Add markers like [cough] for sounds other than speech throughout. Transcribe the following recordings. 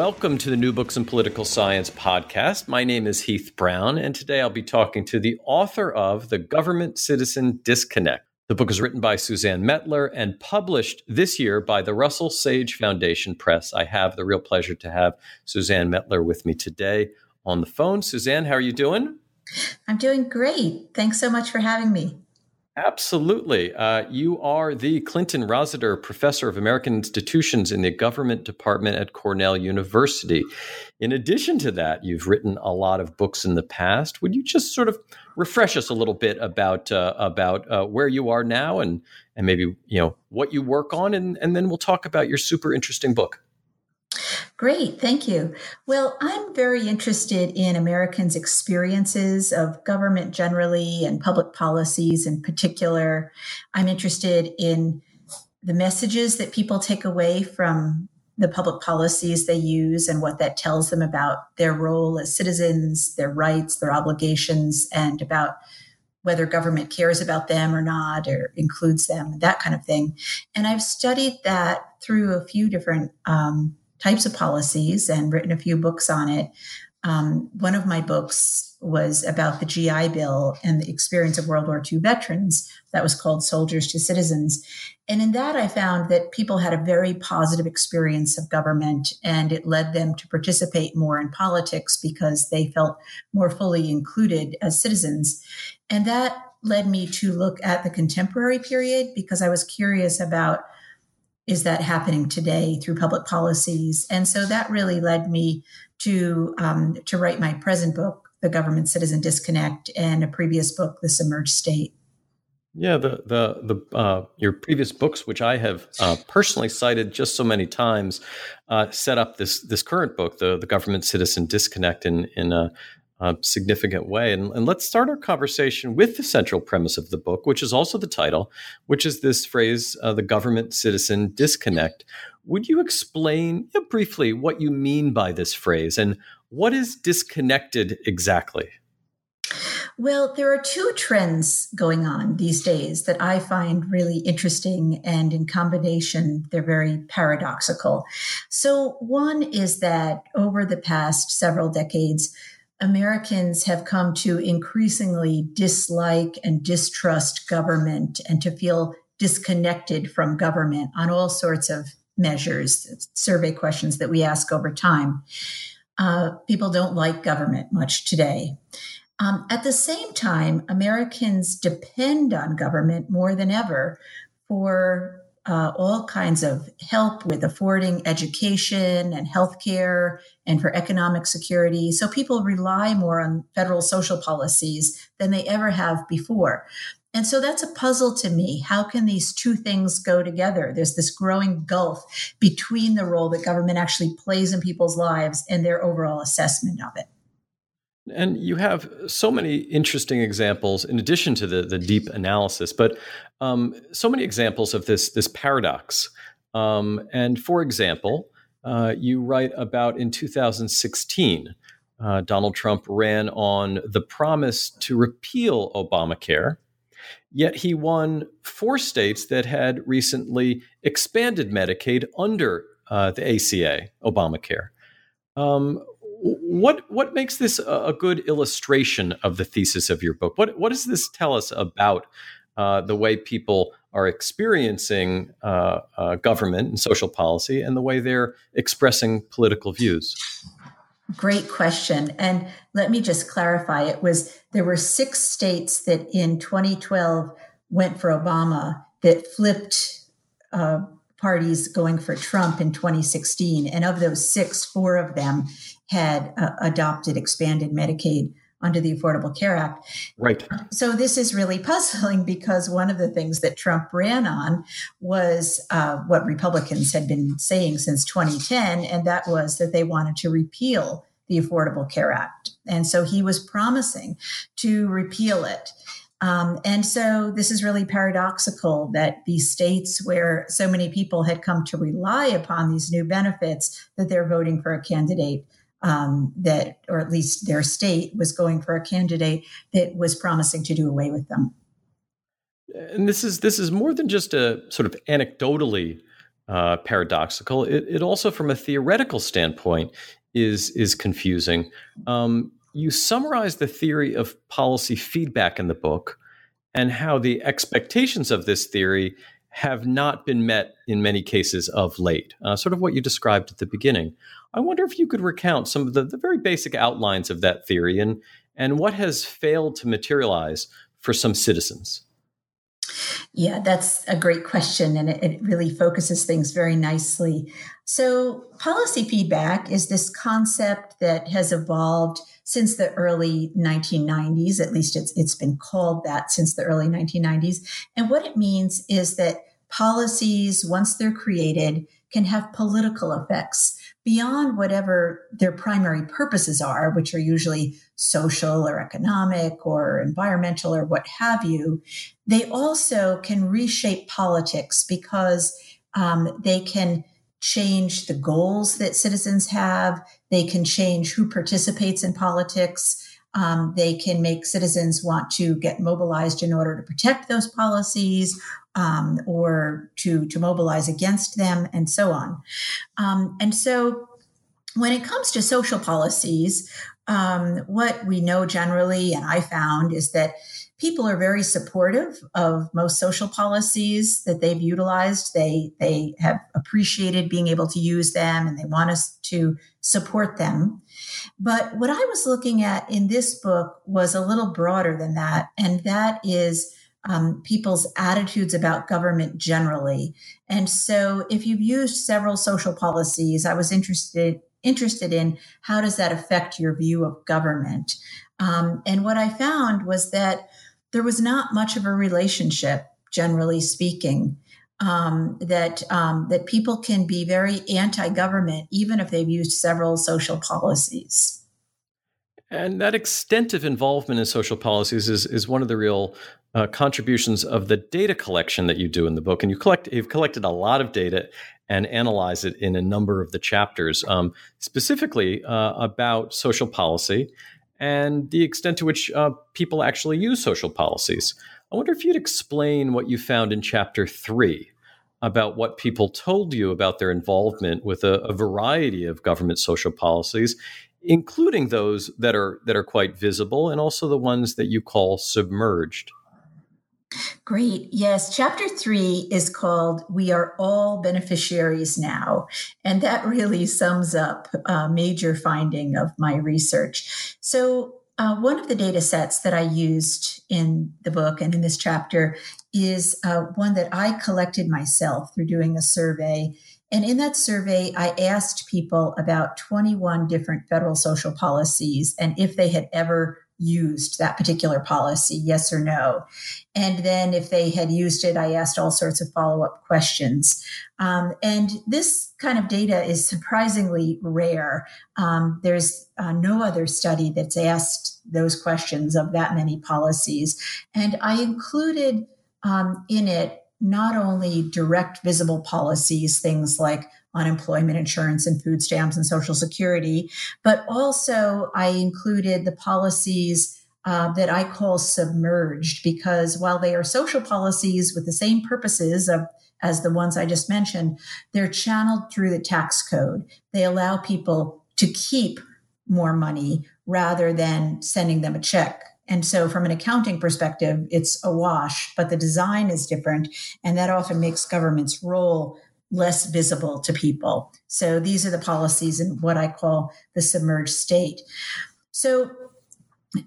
Welcome to the New Books in Political Science podcast. My name is Heath Brown, and today I'll be talking to the author of The Government Citizen Disconnect. The book is written by Suzanne Mettler and published this year by the Russell Sage Foundation Press. I have the real pleasure to have Suzanne Mettler with me today on the phone. Suzanne, how are you doing? I'm doing great. Thanks so much for having me. Absolutely. Uh, you are the Clinton Rossiter Professor of American Institutions in the Government Department at Cornell University. In addition to that, you've written a lot of books in the past. Would you just sort of refresh us a little bit about uh, about uh, where you are now and and maybe you know what you work on, and and then we'll talk about your super interesting book. Great, thank you. Well, I'm very interested in Americans' experiences of government generally and public policies in particular. I'm interested in the messages that people take away from the public policies they use and what that tells them about their role as citizens, their rights, their obligations, and about whether government cares about them or not or includes them, that kind of thing. And I've studied that through a few different um, types of policies and written a few books on it. Um, one of my books was about the GI Bill and the experience of World War II veterans. That was called Soldiers to Citizens. And in that, I found that people had a very positive experience of government, and it led them to participate more in politics because they felt more fully included as citizens. And that led me to look at the contemporary period because I was curious about is that happening today through public policies? And so that really led me to um, to write my present book, The Government Citizen Disconnect, and a previous book, The Submerged State. Yeah, the the the uh, your previous books, which I have uh, personally cited just so many times, uh, set up this this current book, the the government citizen disconnect, in in a a significant way. And, and, let's start our conversation with the central premise of the book, which is also the title, which is this phrase, uh, the government citizen disconnect. Would you explain briefly what you mean by this phrase and what is disconnected exactly? Well, there are two trends going on these days that I find really interesting, and in combination, they're very paradoxical. So, one is that over the past several decades, Americans have come to increasingly dislike and distrust government and to feel disconnected from government on all sorts of measures, survey questions that we ask over time. Uh, people don't like government much today. Um, at the same time, Americans depend on government more than ever for uh, all kinds of help with affording education and healthcare and for economic security. So people rely more on federal social policies than they ever have before. And so that's a puzzle to me. How can these two things go together? There's this growing gulf between the role that government actually plays in people's lives and their overall assessment of it. And you have so many interesting examples, in addition to the, the deep analysis, but um, so many examples of this this paradox. Um, and for example, uh, you write about in 2016, uh, Donald Trump ran on the promise to repeal Obamacare, yet he won four states that had recently expanded Medicaid under uh, the ACA, Obamacare. Um, what what makes this a good illustration of the thesis of your book? What what does this tell us about uh, the way people are experiencing uh, uh, government and social policy, and the way they're expressing political views? Great question. And let me just clarify: it was there were six states that in 2012 went for Obama that flipped uh, parties going for Trump in 2016. And of those six, four of them had uh, adopted expanded Medicaid under the Affordable Care Act. Right. So this is really puzzling because one of the things that Trump ran on was uh, what Republicans had been saying since 2010, and that was that they wanted to repeal the Affordable Care Act. And so he was promising to repeal it. Um, and so this is really paradoxical that these states where so many people had come to rely upon these new benefits, that they're voting for a candidate um, that, or at least their state was going for a candidate that was promising to do away with them. And this is this is more than just a sort of anecdotally uh, paradoxical. It, it, also, from a theoretical standpoint, is is confusing. Um, you summarize the theory of policy feedback in the book and how the expectations of this theory have not been met in many cases of late, uh, sort of what you described at the beginning. I wonder if you could recount some of the, the very basic outlines of that theory and, and what has failed to materialize for some citizens. Yeah, that's a great question, and it, it, really focuses things very nicely. So, policy feedback is this concept that has evolved since the early 1990s. At least it's, it's been called that since the early 1990s. And what it means is that policies, once they're created, can have political effects beyond whatever their primary purposes are, which are usually social or economic or environmental or what have you. They also can reshape politics because um, they can change the goals that citizens have. They can change who participates in politics. Um, they can make citizens want to get mobilized in order to protect those policies um, or to, to mobilize against them, and so on. Um, and so, when it comes to social policies, um, what we know generally, and I found, is that people are very supportive of most social policies that they've utilized. They they have appreciated being able to use them and they want us to support them. But what I was looking at in this book was a little broader than that, and that is um, people's attitudes about government generally. And so, if you've used several social policies, I was interested interested in how does that affect your view of government. Um, and what I found was that there was not much of a relationship, generally speaking. Um, that um, that people can be very anti-government even if they've used several social policies. And that extent of involvement in social policies is is one of the real uh, contributions of the data collection that you do in the book. And you collect you've collected a lot of data and analyze it in a number of the chapters, um, specifically uh, about social policy and the extent to which uh, people actually use social policies. I wonder if you'd explain what you found in chapter three about what people told you about their involvement with a, a variety of government social policies, including those that are that are quite visible and also the ones that you call submerged. Great. Yes. Chapter three is called We Are All Beneficiaries Now. And that really sums up a major finding of my research. So, uh, one of the data sets that I used in the book and in this chapter is uh, one that I collected myself through doing a survey. And in that survey, I asked people about 21 different federal social policies and if they had ever used that particular policy, yes or no. And then if they had used it, I asked all sorts of follow up questions. Um, and this kind of data is surprisingly rare. Um, there's uh, no other study that's asked those questions of that many policies. And I included um, in it not only direct visible policies, things like unemployment insurance and food stamps and social security, but also I included the policies uh, that I call submerged because while they are social policies with the same purposes of as the ones I just mentioned, they're channeled through the tax code. They allow people to keep more money rather than sending them a check. And so, from an accounting perspective, it's a wash, but the design is different. And that often makes government's role less visible to people. So these are the policies in what I call the submerged state. So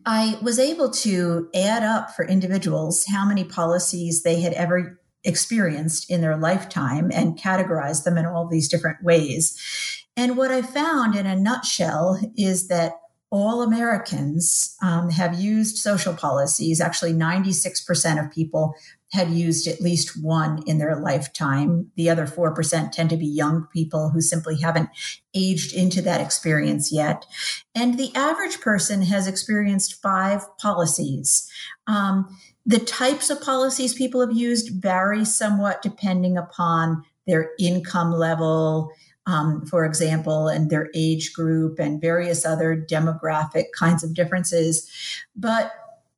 I was able to add up for individuals how many policies they had ever experienced in their lifetime and categorize them in all these different ways. And what I found in a nutshell is that all Americans um, have used social policies. Actually, 96% of people had used at least one in their lifetime. The other 4% tend to be young people who simply haven't aged into that experience yet. And the average person has experienced five policies. Um, the types of policies people have used vary somewhat depending upon their income level, um, for example, and their age group and various other demographic kinds of differences. But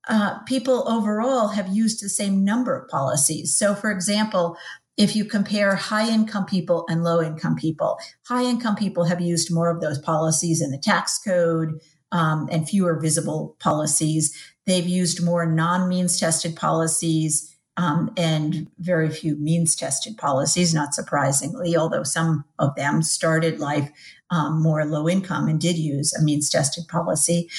uh, people overall have used the same number of policies. So, for example, if you compare high income people and low income people, high income people have used more of those policies in the tax code um, and fewer visible policies. They've used more non means tested policies um, and very few means tested policies, not surprisingly, although some of them started life um, more low income and did use a means tested policy.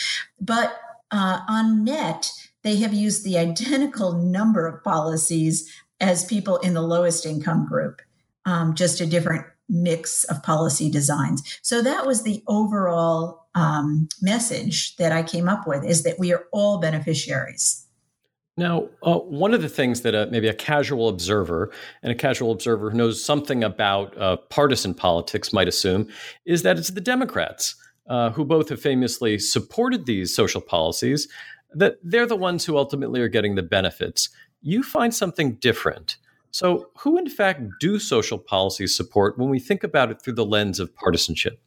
But uh, on net, they have used the identical number of policies as people in the lowest income group, um, just a different mix of policy designs. So that was the overall um, message that I came up with is that we are all beneficiaries. Now, uh, one of the things that a, maybe a casual observer and a casual observer who knows something about uh, partisan politics might assume is that it's the Democrats uh, who both have famously supported these social policies, that they're the ones who ultimately are getting the benefits you find something different. So, who in fact do social policies support when we think about it through the lens of partisanship?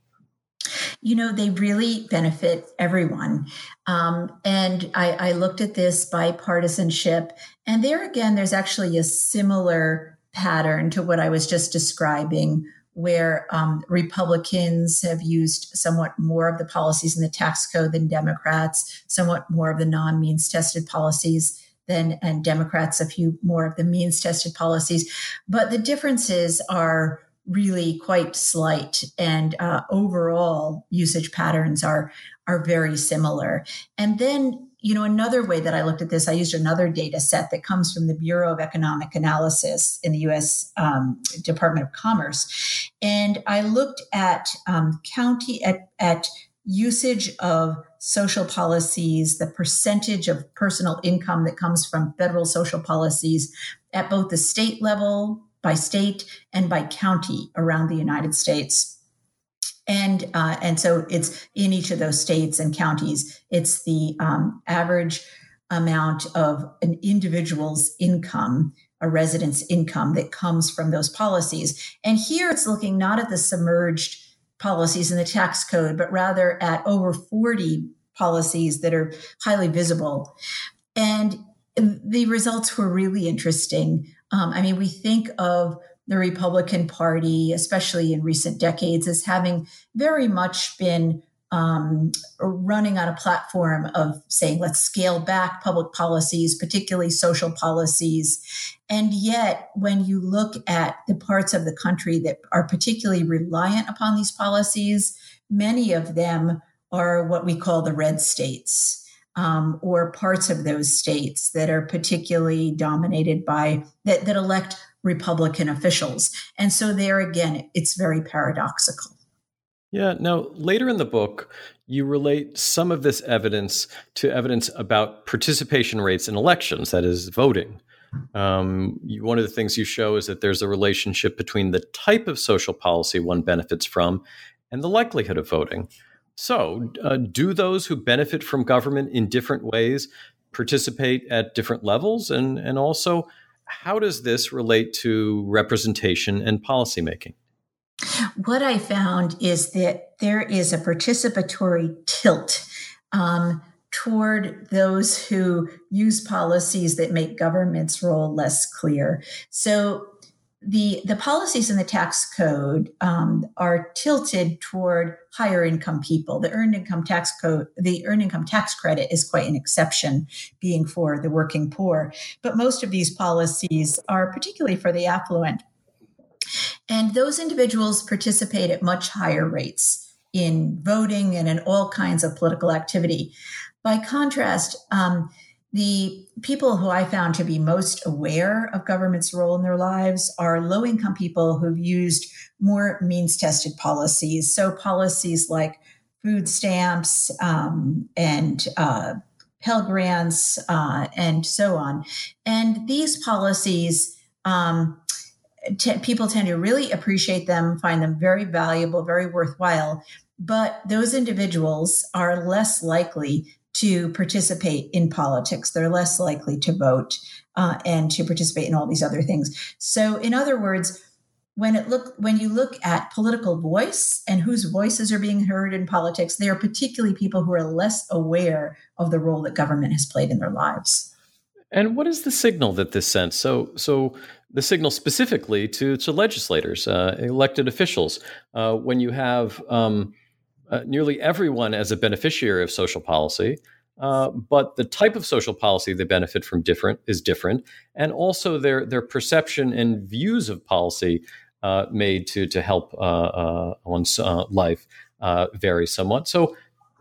You know, they really benefit everyone. Um, and I, I looked at this bipartisanship, and there again, there's actually a similar pattern to what I was just describing where um, Republicans have used somewhat more of the policies in the tax code than Democrats, somewhat more of the non means tested policies than and Democrats a few more of the means tested policies. But the differences are really quite slight, and uh, overall usage patterns are are very similar. And then you know another way that i looked at this i used another data set that comes from the bureau of economic analysis in the us um, department of commerce and i looked at um, county at, at usage of social policies, the percentage of personal income that comes from federal social policies at both the state level, by state, and by county around the United States. And uh, and so it's in each of those states and counties. It's the um, average amount of an individual's income, a resident's income that comes from those policies. And here it's looking not at the submerged policies in the tax code, but rather at over 40 policies that are highly visible. And the results were really interesting. Um, I mean, we think of the Republican Party, especially in recent decades, as having very much been um, running on a platform of saying, let's scale back public policies, particularly social policies. And yet, when you look at the parts of the country that are particularly reliant upon these policies, many of them are what we call the red states. Um, or parts of those states that are particularly dominated by that, that elect Republican officials. And so, there again, it's very paradoxical. Yeah. Now, later in the book, you relate some of this evidence to evidence about participation rates in elections, that is, voting. Um, you, one of the things you show is that there's a relationship between the type of social policy one benefits from and the likelihood of voting. So, uh, do those who benefit from government in different ways participate at different levels? And, and also, how does this relate to representation and policymaking? What I found is that there is a participatory tilt um, toward those who use policies that make government's role less clear. So the the policies in the tax code um, are tilted toward higher income people. The earned income tax code, the earned income tax credit, is quite an exception, being for the working poor. But most of these policies are particularly for the affluent. And those individuals participate at much higher rates in voting and in all kinds of political activity. By contrast, um, the people who I found to be most aware of government's role in their lives are low income people who've used more means tested policies. So, policies like food stamps um, and uh, Pell Grants uh, and so on. And these policies um, t- people tend to really appreciate them, find them very valuable, very worthwhile. But those individuals are less likely to participate in politics. They're less likely to vote uh, and to participate in all these other things. So, in other words, when it look when you look at political voice and whose voices are being heard in politics, they are particularly people who are less aware of the role that government has played in their lives. And what is the signal that this sends? So, so the signal specifically to to legislators, uh, elected officials, uh, when you have um, uh, nearly everyone as a beneficiary of social policy, uh, but the type of social policy they benefit from different is different, and also their their perception and views of policy uh, made to to help uh, one's life vary somewhat. So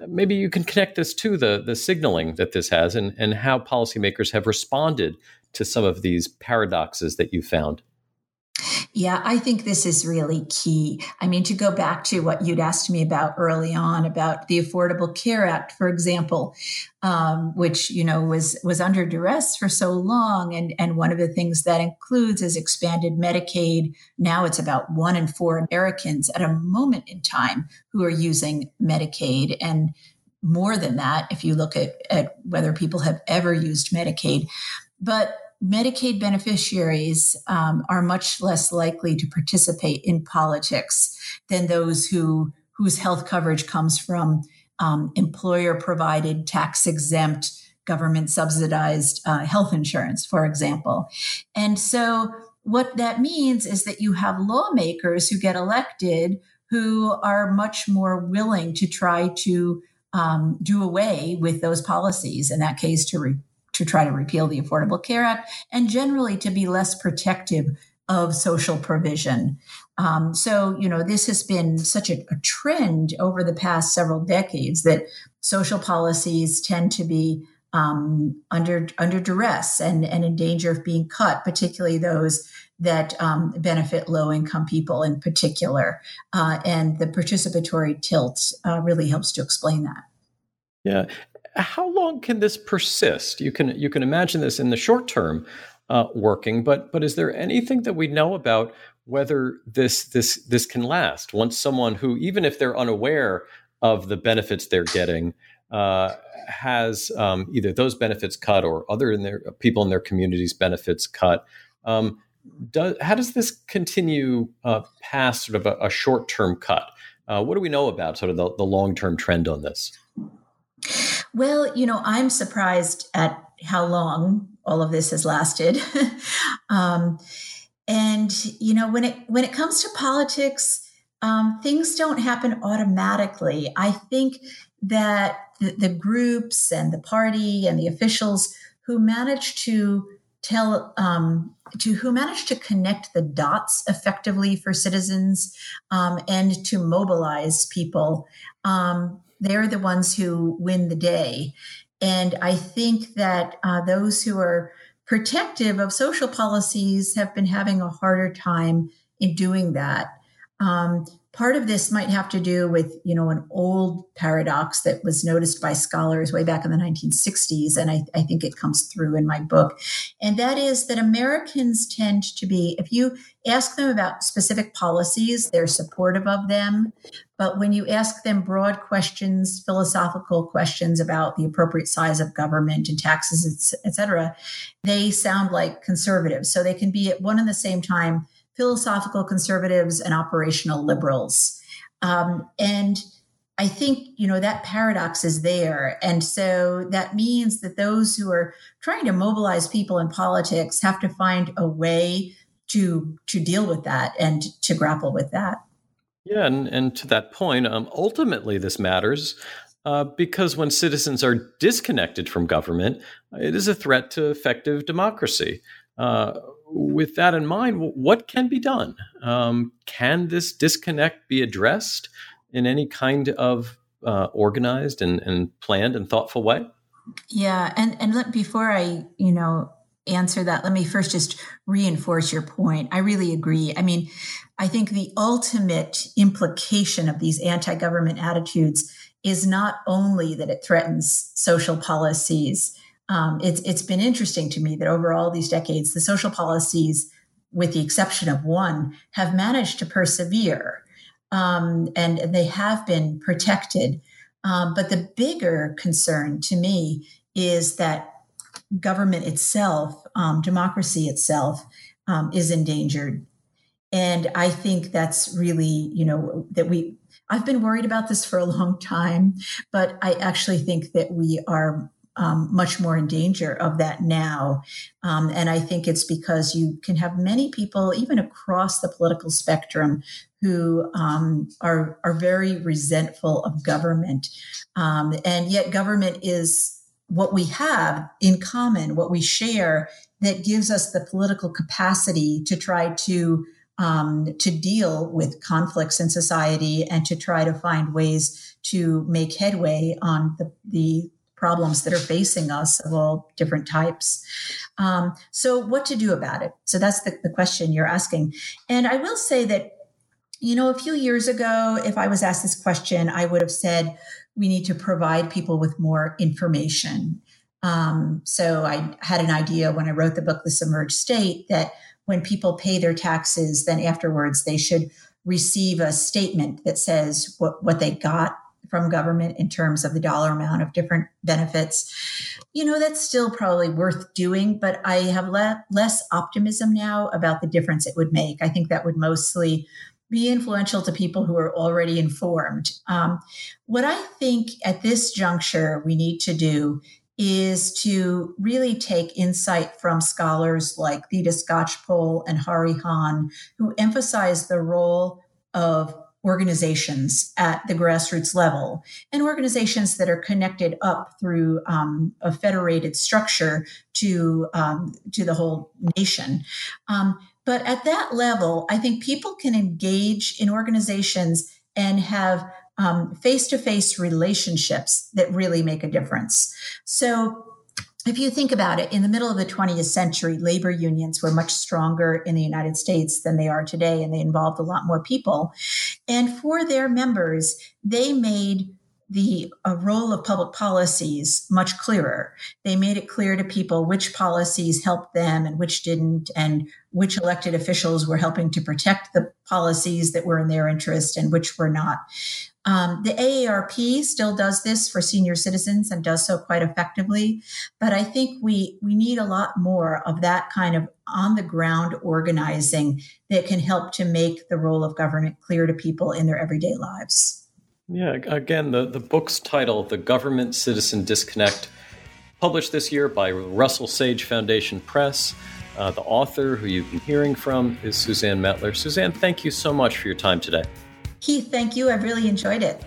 maybe you can connect this to the the signaling that this has and and how policymakers have responded to some of these paradoxes that you found yeah, I think this is really key. I mean, to go back to what you'd asked me about early on about the Affordable Care Act, for example, um, which you know was was under duress for so long, and and one of the things that includes is expanded Medicaid. Now it's about one in four Americans at a moment in time who are using Medicaid, and more than that if you look at, at whether people have ever used Medicaid. But Medicaid beneficiaries um, are much less likely to participate in politics than those who whose health coverage comes from um, employer provided, tax exempt, government subsidized uh, health insurance, for example. And so, what that means is that you have lawmakers who get elected who are much more willing to try to um, do away with those policies, in that case, to re- to try to repeal the Affordable Care Act and generally to be less protective of social provision. Um, so, you know, this has been such a, a, trend over the past several decades that social policies tend to be um, under under duress and, and in danger of being cut, particularly those that um, benefit low income people in particular. Uh, and the participatory tilt uh, really helps to explain that. Yeah, how long can this persist? You can you can imagine this in the short term uh, working, but but is there anything that we know about whether this this this can last? Once someone who, even if they're unaware of the benefits they're getting, uh, has um, either those benefits cut or other in their people in their communities benefits cut. Um, how does this continue uh, past sort of a, a short term cut? Uh, what do we know about sort of the, the long term trend on this? Well, you know, I'm surprised at how long all of this has lasted. [laughs] um, and you know, when it when it comes to politics, um, things don't happen automatically. I think that the, the groups and the party and the officials who manage to tell um, to who manage to connect the dots effectively for citizens um, and to mobilize people um, they're the ones who win the day. And I think that uh, those who are protective of social policies have been having a harder time in doing that. Um, part of this might have to do with you know an old paradox that was noticed by scholars way back in the 1960s and I, I, think it comes through in my book. And that is that americans tend to be if you ask them about specific policies they're supportive of them. But when you ask them broad questions philosophical questions about the appropriate size of government and taxes et cetera they sound like conservatives. So they can be at one and the same time philosophical conservatives and operational liberals. Um, and I think, you know, that paradox is there. And so that means that those who are trying to mobilize people in politics have to find a way to to deal with that and to grapple with that. Yeah, and, and to that point, um, ultimately this matters uh, because when citizens are disconnected from government, it is a threat to effective democracy. Uh, with that in mind, what can be done? Um, can this disconnect be addressed in any kind of uh, organized and, and, planned and thoughtful way? Yeah, and and let, before I you know answer that, let me first just reinforce your point. I really agree. I mean, I think the ultimate implication of these anti-government attitudes is not only that it threatens social policies um, it's it's been interesting to me that over all these decades, the social policies, with the exception of one, have managed to persevere, um, and they have been protected. Um, but the bigger concern to me is that government itself, um, democracy itself, um, is endangered, and I think that's really you know that we. I've been worried about this for a long time, but I actually think that we are um, much more in danger of that now. Um, and I think it's because you can have many people, even across the political spectrum, who um, are, are very resentful of government. Um, and yet, government is what we have in common, what we share, that gives us the political capacity to try to um, to deal with conflicts in society and to try to find ways to make headway on the, the problems that are facing us of all different types. Um, so, what to do about it? So, that's the, the question you're asking. And I will say that, you know, a few years ago, if I was asked this question, I would have said, we need to provide people with more information. Um, so, I had an idea when I wrote the book, The Submerged State, that when people pay their taxes, then afterwards they should receive a statement that says what, what they got from government in terms of the dollar amount of different benefits. You know, that's still probably worth doing, but I have le- less optimism now about the difference it would make. I think that would mostly be influential to people who are already informed. Um, what I think at this juncture we need to do is to really take insight from scholars like Theda Skocpol and Hahrie Han, who emphasize the role of organizations at the grassroots level and organizations that are connected up through um, a federated structure to um, to the whole nation. Um, but at that level, I think people can engage in organizations and have face to face relationships that really make a difference. So if you think about it, in the middle of the 20th century, labor unions were much stronger in the United States than they are today, and they involved a lot more people. And for their members, they made the uh, role of public policies much clearer. They made it clear to people which policies helped them and which didn't, and which elected officials were helping to protect the policies that were in their interest and which were not. Um, the AARP still does this for senior citizens and does so quite effectively, but I think we we need a lot more of that kind of on the ground organizing that can help to make the role of government clear to people in their everyday lives. Yeah, again, the, the book's title, The Government Citizen Disconnect, published this year by Russell Sage Foundation Press. Uh, the author, who you've been hearing from, is Suzanne Mettler. Suzanne, thank you so much for your time today. Heath, thank you. I've really enjoyed it.